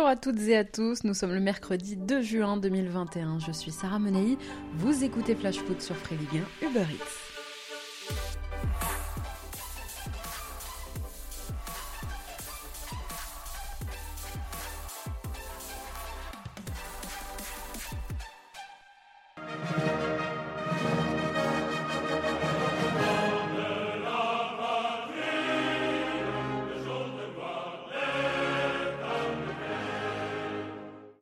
Bonjour à toutes et à tous, nous sommes le mercredi 2 juin 2021. Je suis Sarah Menei, vous écoutez Flash Foot sur Free Ligue 1 Uber Eats.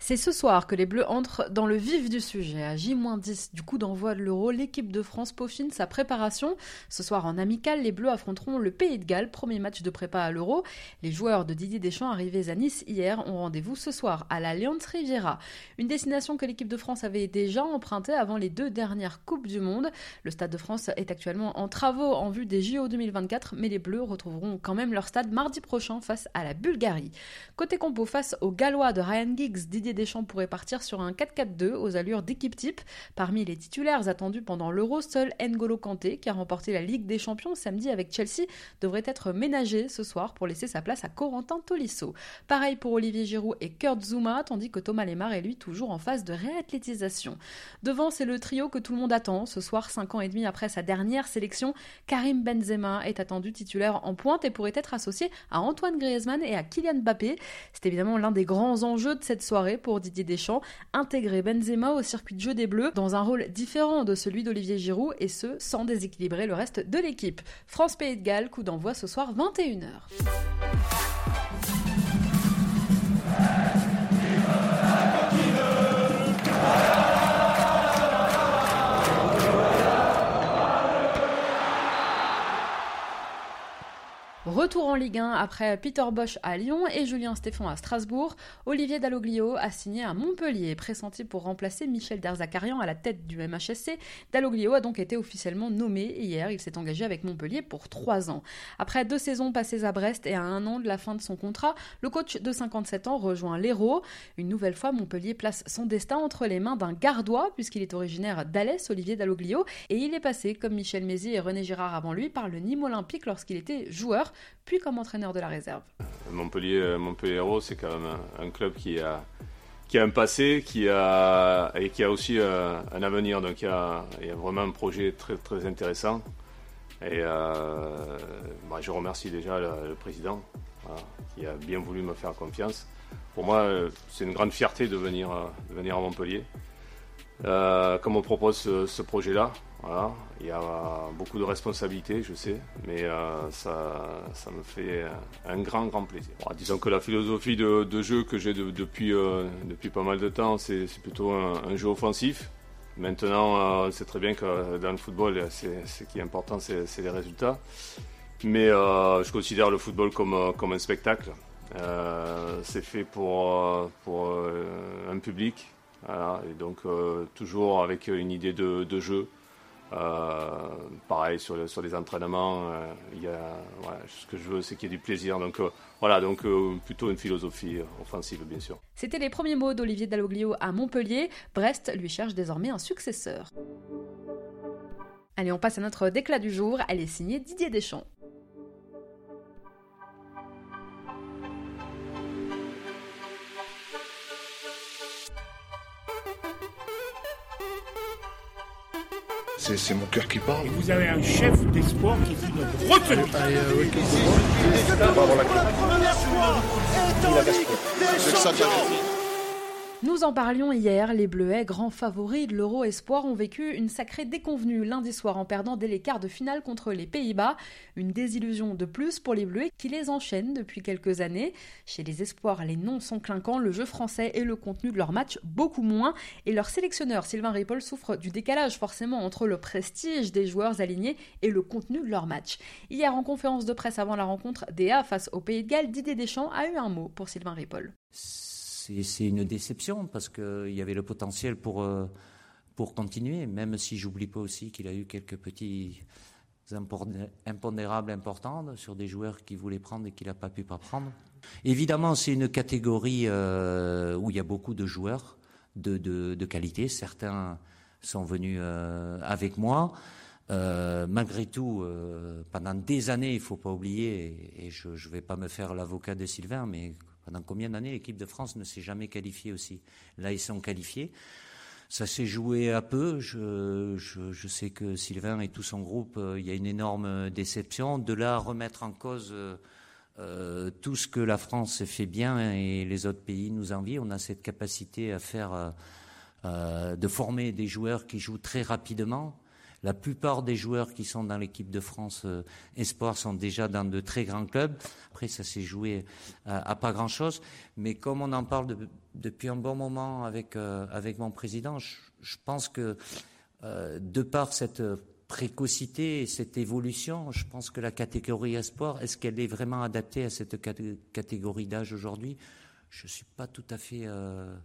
C'est ce soir que les Bleus entrent dans le vif du sujet. À J-10 du coup d'envoi de l'Euro, l'équipe de France peaufine sa préparation. Ce soir en amical, les Bleus affronteront le Pays de Galles, premier match de prépa à l'Euro. Les joueurs de Didier Deschamps arrivés à Nice hier ont rendez-vous ce soir à la Lions Riviera. Une destination que l'équipe de France avait déjà empruntée avant les deux dernières Coupes du Monde. Le Stade de France est actuellement en travaux en vue des JO 2024, mais les Bleus retrouveront quand même leur stade mardi prochain face à la Bulgarie. Côté compo, face aux Gallois de Ryan Giggs, Didier Deschamps pourrait partir sur un 4-4-2 aux allures d'équipe type. Parmi les titulaires attendus pendant l'Euro, seul N'Golo Kanté, qui a remporté la Ligue des Champions samedi avec Chelsea, devrait être ménagé ce soir pour laisser sa place à Corentin Tolisso. Pareil pour Olivier Giroud et Kurt Zuma, tandis que Thomas Lemar est lui toujours en phase de réathlétisation. Devant, c'est le trio que tout le monde attend. Ce soir, 5 ans et demi après sa dernière sélection, Karim Benzema est attendu titulaire en pointe et pourrait être associé à Antoine Griezmann et à Kylian Mbappé. C'est évidemment l'un des grands enjeux de cette soirée pour Didier Deschamps, intégrer Benzema au circuit de jeu des Bleus dans un rôle différent de celui d'Olivier Giroud et ce, sans déséquilibrer le reste de l'équipe. France-Pays de Galles, coup d'envoi ce soir 21h. Retour en Ligue 1 après Peter Bosch à Lyon et Julien Stéphan à Strasbourg. Olivier Dalloglio a signé à Montpellier, pressenti pour remplacer Michel Derzakarian à la tête du MHSC. Dalloglio a donc été officiellement nommé hier. Il s'est engagé avec Montpellier pour trois ans. Après deux saisons passées à Brest et à un an de la fin de son contrat, le coach de 57 ans rejoint l'Hérault. Une nouvelle fois, Montpellier place son destin entre les mains d'un gardois, puisqu'il est originaire d'Alès, Olivier Dalloglio, et il est passé, comme Michel Mézy et René Girard avant lui, par le Nîmes Olympique lorsqu'il était joueur comme entraîneur de la réserve. Montpellier, euh, Montpellier Héros, c'est quand même un, club qui a, qui a un passé qui a, et qui a aussi euh, un avenir. Donc il y, a, vraiment un projet très, très intéressant. Et euh, bah, je remercie déjà le, président qui a bien voulu me faire confiance. Pour moi, c'est une grande fierté de venir, de venir à Montpellier. comme on propose ce projet-là, Il y a beaucoup de responsabilités, je sais, mais euh, ça, me fait un grand, grand plaisir. disons que la philosophie de, jeu que j'ai depuis, euh, depuis pas mal de temps, c'est plutôt un, jeu offensif. Maintenant, euh, on sait très bien que dans le football, ce qui est important, c'est les résultats. Mais je considère le football comme, comme un spectacle. c'est fait pour, pour un public, et donc toujours avec une idée de jeu. Euh, pareil sur, sur les entraînements, euh, il y a, ce que je veux c'est qu'il y ait du plaisir. Donc euh, voilà, donc plutôt une philosophie offensive bien sûr. C'était les premiers mots d'Olivier Dalloglio à Montpellier. Brest lui cherche désormais un successeur. Allez, on passe à notre déclat du jour. Elle est signée Didier Deschamps. C'est mon cœur qui parle. vous avez un chef d'espoir qui fut notre retenue. Nous en parlions hier, les Bleuets, grands favoris de l'Euro Espoir, ont vécu une sacrée déconvenue lundi soir en perdant dès les quarts de finale contre les Pays-Bas. Une désillusion de plus pour les Bleuets qui les enchaînent depuis quelques années. Chez les Espoirs, les noms sont clinquants, le jeu français et le contenu de leur match beaucoup moins. Et leur sélectionneur Sylvain Ripoll souffre du décalage forcément entre le prestige des joueurs alignés et le contenu de leur match. Hier, en conférence de presse avant la rencontre des A face au Pays de Galles, Didier Deschamps a eu un mot pour Sylvain Ripoll c'est une déception parce qu'il y avait le potentiel pour, euh, pour continuer, même si j'oublie pas aussi qu'il a eu quelques petits impondérables importants sur des joueurs qu'il voulait prendre et qu'il n'a pas pu pas prendre. Évidemment, c'est une catégorie euh, où il y a beaucoup de joueurs de, de, qualité. Certains sont venus euh, avec moi. malgré tout, pendant des années, il faut pas oublier, et, je ne vais pas me faire l'avocat de Sylvain, mais Pendant combien d'années l'équipe de France ne s'est jamais qualifiée aussi? Là, ils sont qualifiés. Ça s'est joué à peu. Je, sais que Sylvain et tout son groupe, euh, il y a une énorme déception. De là remettre en cause euh, euh, tout ce que la France fait bien et les autres pays nous envient, on a cette capacité à faire, de former des joueurs qui jouent très rapidement. La plupart des joueurs qui sont dans l'équipe de France Espoir sont déjà dans de très grands clubs. Après, ça s'est joué à, pas grand-chose. Mais comme on en parle de, depuis un bon moment avec, euh, mon président, je, pense que euh, de par cette précocité et cette évolution, je pense que la catégorie espoir, est-ce qu'elle est vraiment adaptée à cette catégorie d'âge aujourd'hui? Je ne suis pas tout à fait euh,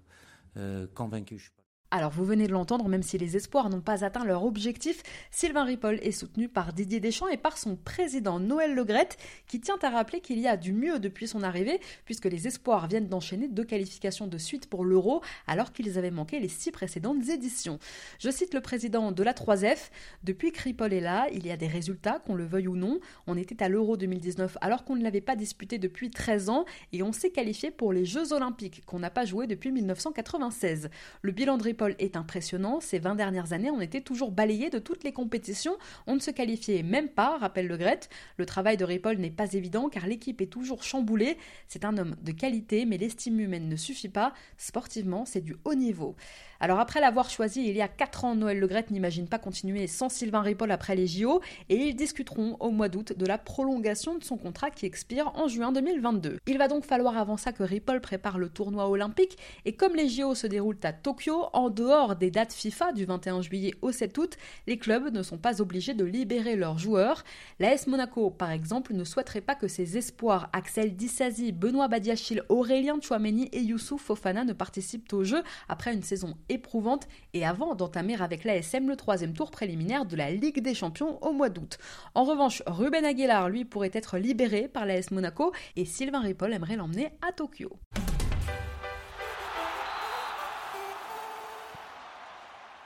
convaincu. Alors vous venez de l'entendre, même si les espoirs n'ont pas atteint leur objectif, Sylvain Ripoll est soutenu par Didier Deschamps et par son président Noël Legrette, qui tient à rappeler qu'il y a du mieux depuis son arrivée, puisque les espoirs viennent d'enchaîner deux qualifications de suite pour l'Euro, alors qu'ils avaient manqué les six précédentes éditions. Je cite le président de la 3F, depuis que Ripoll est là, il y a des résultats, qu'on le veuille ou non. On était à l'Euro 2019 alors qu'on ne l'avait pas disputé depuis 13 ans, et on s'est qualifié pour les Jeux Olympiques, qu'on n'a pas joué depuis 1996. Le bilan de Ripoll est impressionnant. Ces 20 dernières années, on était toujours balayé de toutes les compétitions. On ne se qualifiait même pas, rappelle Le Gret. Le travail de Ripoll n'est pas évident car l'équipe est toujours chamboulée. C'est un homme de qualité, mais l'estime humaine ne suffit pas. Sportivement, c'est du haut niveau. Alors après l'avoir choisi il y a 4 ans, Noël Legrette n'imagine pas continuer sans Sylvain Ripoll après les JO et ils discuteront au mois d'août de la prolongation de son contrat qui expire en juin 2022. Il va donc falloir avant ça que Ripoll prépare le tournoi olympique et comme les JO se déroulent à Tokyo, en dehors des dates FIFA du 21 juillet au 7 août, les clubs ne sont pas obligés de libérer leurs joueurs. L'AS Monaco, par exemple, ne souhaiterait pas que ses espoirs Axel Dissasi, Benoît Badiachil, Aurélien Chouameni et Youssouf Fofana ne participent au jeu après une saison éprouvante et avant d'entamer avec l'ASM le troisième tour préliminaire de la Ligue des Champions au mois d'août. En revanche, Ruben Aguilar, lui, pourrait être libéré par l'AS Monaco et Sylvain Ripoll aimerait l'emmener à Tokyo.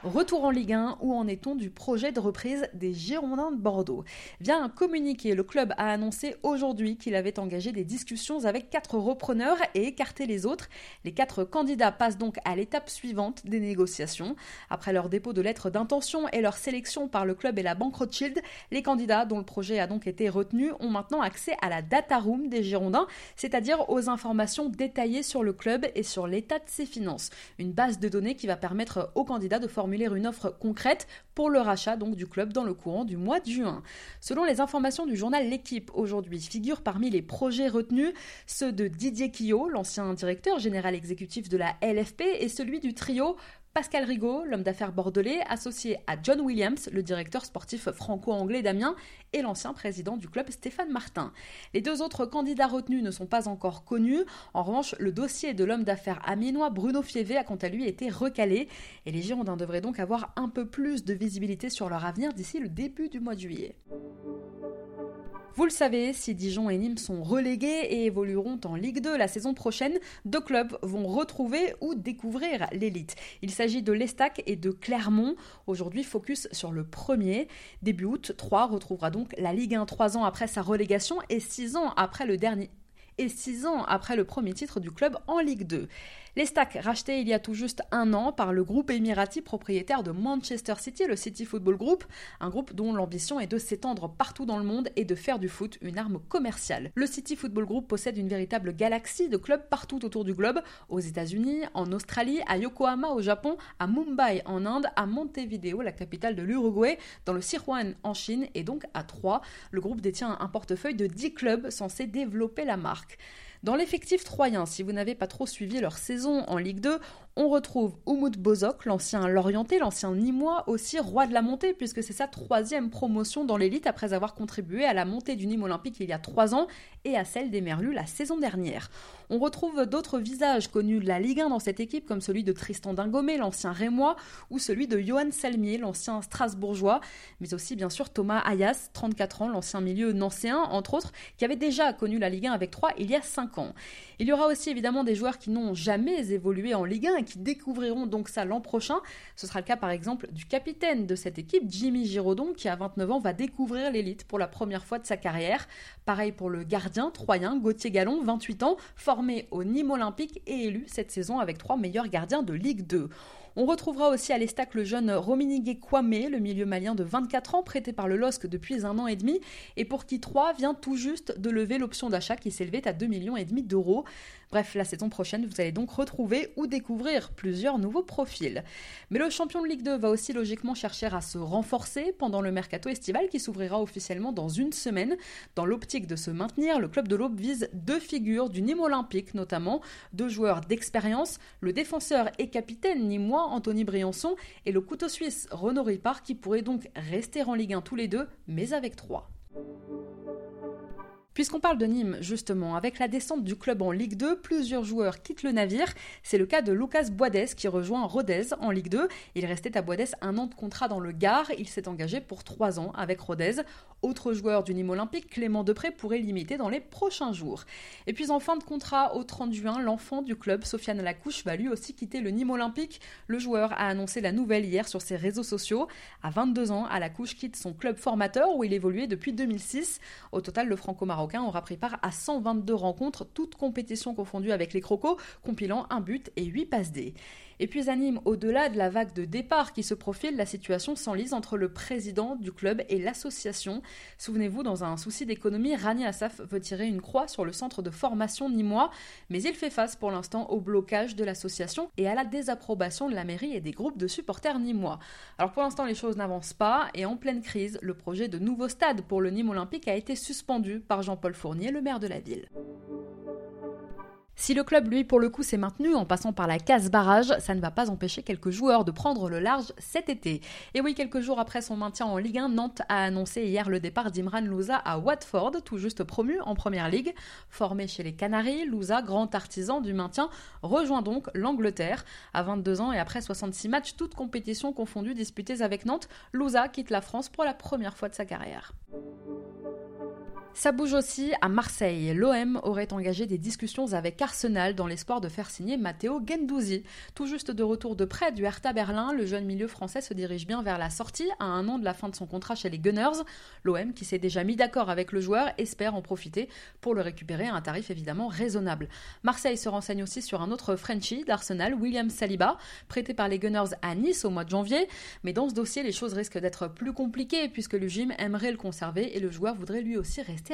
Retour en Ligue 1, où en est-on du projet de reprise des Girondins de Bordeaux? Via un communiqué, le club a annoncé aujourd'hui qu'il avait engagé des discussions avec quatre repreneurs et écarté les autres. Les quatre candidats passent donc à l'étape suivante des négociations. Après leur dépôt de lettres d'intention et leur sélection par le club et la banque Rothschild, les candidats dont le projet a donc été retenu ont maintenant accès à la data room des Girondins, c'est-à-dire aux informations détaillées sur le club et sur l'état de ses finances. Une base de données qui va permettre aux candidats de former formuler une offre concrète pour le rachat du club dans le courant du mois de juin. Selon les informations du journal L'équipe aujourd'hui, figurent parmi les projets retenus ceux de Didier Quillot, l'ancien directeur général exécutif de la LFP, et celui du trio Pascal Rigaud, l'homme d'affaires bordelais, associé à John Williams, le directeur sportif franco-anglais d'Amiens, et l'ancien président du club Stéphane Martin. Les deux autres candidats retenus ne sont pas encore connus. En revanche, le dossier de l'homme d'affaires amiénois Bruno Fievé a quant à lui été recalé, et les Girondins devraient donc avoir un peu plus de visibilité sur leur avenir d'ici le début du mois de juillet. Vous le savez, si Dijon et Nîmes sont relégués et évolueront en Ligue 2 la saison prochaine, deux clubs vont retrouver ou découvrir l'élite. Il s'agit de l'Estac et de Clermont. Aujourd'hui, focus sur le premier. Début août, 3 retrouvera donc la Ligue 1 trois ans après sa relégation et six ans après le dernier et six ans après le premier titre du club en Ligue 2. Les Stacks, rachetés il y a tout juste un an par le groupe Emirati propriétaire de Manchester City, le City Football Group, un groupe dont l'ambition est de s'étendre partout dans le monde et de faire du foot une arme commerciale. Le City Football Group possède une véritable galaxie de clubs partout autour du globe, aux États-Unis, en Australie, à Yokohama au Japon, à Mumbai en Inde, à Montevideo, la capitale de l'Uruguay, dans le Sichuan en Chine et donc à Troyes. Le groupe détient un portefeuille de 10 clubs censés développer la marque. Dans l'effectif troyen, si vous n'avez pas trop suivi leur saison en Ligue 2, on retrouve Umut Bozok, l'ancien Lorienté, l'ancien Nîmois, aussi roi de la montée, puisque c'est sa troisième promotion dans l'élite après avoir contribué à la montée du Nîmes olympique il y a trois ans et à celle des Merlus la saison dernière. On retrouve d'autres visages connus de la Ligue 1 dans cette équipe, comme celui de Tristan Dingomé, l'ancien Rémois, ou celui de Johan Salmier, l'ancien Strasbourgeois, mais aussi bien sûr Thomas Ayas, 34 ans, l'ancien milieu nancéen, entre autres, qui avait déjà connu la Ligue 1 avec 3 il y a 5 5 ans. Il y aura aussi évidemment des joueurs qui n'ont jamais évolué en Ligue 1 et qui découvriront donc ça l'an prochain. Ce sera le cas par exemple du capitaine de cette équipe, Jimmy Giraudon, qui à 29 ans va découvrir l'élite pour la première fois de sa carrière. Pareil pour le gardien troyen Gauthier Gallon, 28 ans, formé au Nîmes Olympique et élu cette saison avec trois meilleurs gardiens de Ligue 2. On retrouvera aussi à l'Estac le jeune Rominigue Kwame, le milieu malien de 24 ans, prêté par le LOSC depuis un an et demi, et pour qui 3 vient tout juste de lever l'option d'achat qui s'élevait à 2 millions d'euros. Bref, la saison prochaine, vous allez donc retrouver ou découvrir plusieurs nouveaux profils. Mais le champion de Ligue 2 va aussi logiquement chercher à se renforcer pendant le mercato estival qui s'ouvrira officiellement dans une semaine. Dans l'optique de se maintenir, le club de l'Aube vise deux figures du Nîmes Olympique, notamment deux joueurs d'expérience, le défenseur et capitaine nîmois Anthony Briançon et le couteau suisse Renaud Ripard qui pourraient donc rester en Ligue 1 tous les deux, mais avec trois. Puisqu'on parle de Nîmes, justement, avec la descente du club en Ligue 2, plusieurs joueurs quittent le navire. C'est le cas de Lucas Boades qui rejoint Rodez en Ligue 2. Il restait à Boades un an de contrat dans le Gard. Il s'est engagé pour trois ans avec Rodez. Autre joueur du Nîmes Olympique, Clément Depré, pourrait limiter dans les prochains jours. Et puis en fin de contrat, au 30 juin, l'enfant du club, Sofiane Lacouche, va lui aussi quitter le Nîmes Olympique. Le joueur a annoncé la nouvelle hier sur ses réseaux sociaux. À 22 ans, Alacouche quitte son club formateur où il évoluait depuis 2006. Au total, le franco-marocain aura pris part à 122 rencontres, toutes compétitions confondues avec les Crocos, compilant un but et 8 passes D. Et puis anime au-delà de la vague de départ qui se profile, la situation s'enlise entre le président du club et l'association. Souvenez-vous, dans un souci d'économie, Rani Assaf veut tirer une croix sur le centre de formation nîmois, mais il fait face pour l'instant au blocage de l'association et à la désapprobation de la mairie et des groupes de supporters nîmois. Alors pour l'instant, les choses n'avancent pas et en pleine crise, le projet de nouveau stade pour le Nîmes olympique a été suspendu par Jean-Paul Fournier, le maire de la ville. Si le club, lui, pour le coup, s'est maintenu en passant par la case barrage, ça ne va pas empêcher quelques joueurs de prendre le large cet été. Et oui, quelques jours après son maintien en Ligue 1, Nantes a annoncé hier le départ d'Imran Louza à Watford, tout juste promu en Première Ligue. Formé chez les Canaries, Louza, grand artisan du maintien, rejoint donc l'Angleterre. À 22 ans et après 66 matchs, toutes compétitions confondues disputées avec Nantes, Louza quitte la France pour la première fois de sa carrière. Ça bouge aussi à Marseille. L'OM aurait engagé des discussions avec Arsenal dans l'espoir de faire signer Matteo Gendouzi. Tout juste de retour de près du Hertha Berlin, le jeune milieu français se dirige bien vers la sortie à un an de la fin de son contrat chez les Gunners. L'OM, qui s'est déjà mis d'accord avec le joueur, espère en profiter pour le récupérer à un tarif évidemment raisonnable. Marseille se renseigne aussi sur un autre Frenchie d'Arsenal, William Saliba, prêté par les Gunners à Nice au mois de janvier. Mais dans ce dossier, les choses risquent d'être plus compliquées puisque le gym aimerait le conserver et le joueur voudrait lui aussi rester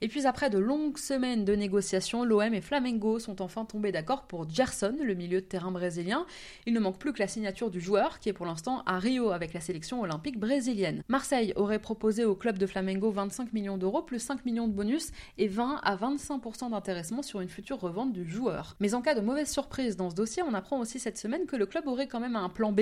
et puis après de longues semaines de négociations, l'OM et Flamengo sont enfin tombés d'accord pour Gerson, le milieu de terrain brésilien. Il ne manque plus que la signature du joueur, qui est pour l'instant à Rio avec la sélection olympique brésilienne. Marseille aurait proposé au club de Flamengo 25 millions d'euros plus 5 millions de bonus et 20 à 25% d'intéressement sur une future revente du joueur. Mais en cas de mauvaise surprise dans ce dossier, on apprend aussi cette semaine que le club aurait quand même un plan B.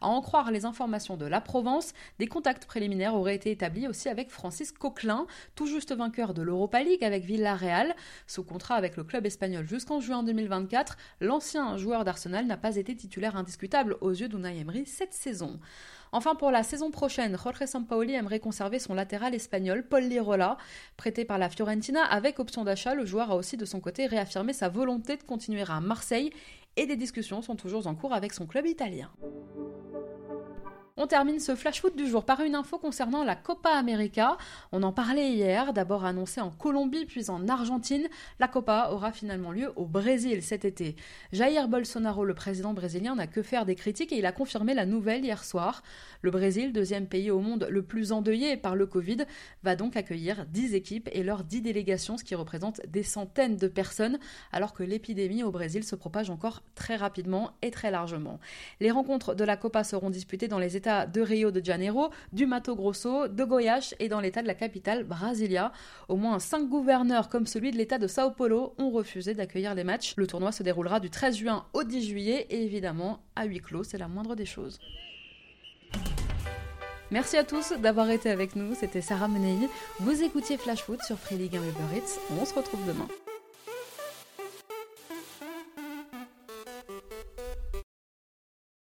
À en croire les informations de la Provence, des contacts préliminaires auraient été établis aussi avec Francis Coquelin, tout juste vainqueur de l'Europa League avec Villarreal. Sous contrat avec le club espagnol jusqu'en juin 2024, l'ancien joueur d'Arsenal n'a pas été titulaire indiscutable aux yeux d'Unai Emery cette saison. Enfin, pour la saison prochaine, Jorge Sampaoli aimerait conserver son latéral espagnol, Paul Lirola. Prêté par la Fiorentina avec option d'achat, le joueur a aussi de son côté réaffirmé sa volonté de continuer à Marseille et des discussions sont toujours en cours avec son club italien. On termine ce flash foot du jour par une info concernant la Copa América. On en parlait hier, d'abord annoncé en Colombie puis en Argentine. La Copa aura finalement lieu au Brésil cet été. Jair Bolsonaro, le président brésilien, n'a que faire des critiques et il a confirmé la nouvelle hier soir. Le Brésil, deuxième pays au monde le plus endeuillé par le Covid, va donc accueillir 10 équipes et leurs 10 délégations, ce qui représente des centaines de personnes, alors que l'épidémie au Brésil se propage encore très rapidement et très largement. Les rencontres de la Copa seront disputées dans les États de Rio de Janeiro, du Mato Grosso, de Goiás et dans l'état de la capitale, Brasilia. Au moins cinq gouverneurs comme celui de l'état de Sao Paulo ont refusé d'accueillir les matchs. Le tournoi se déroulera du 13 juin au 10 juillet et évidemment à huis clos, c'est la moindre des choses. Merci à tous d'avoir été avec nous, c'était Sarah Menei. Vous écoutiez Flash Foot sur Free League Uber Eats. On se retrouve demain.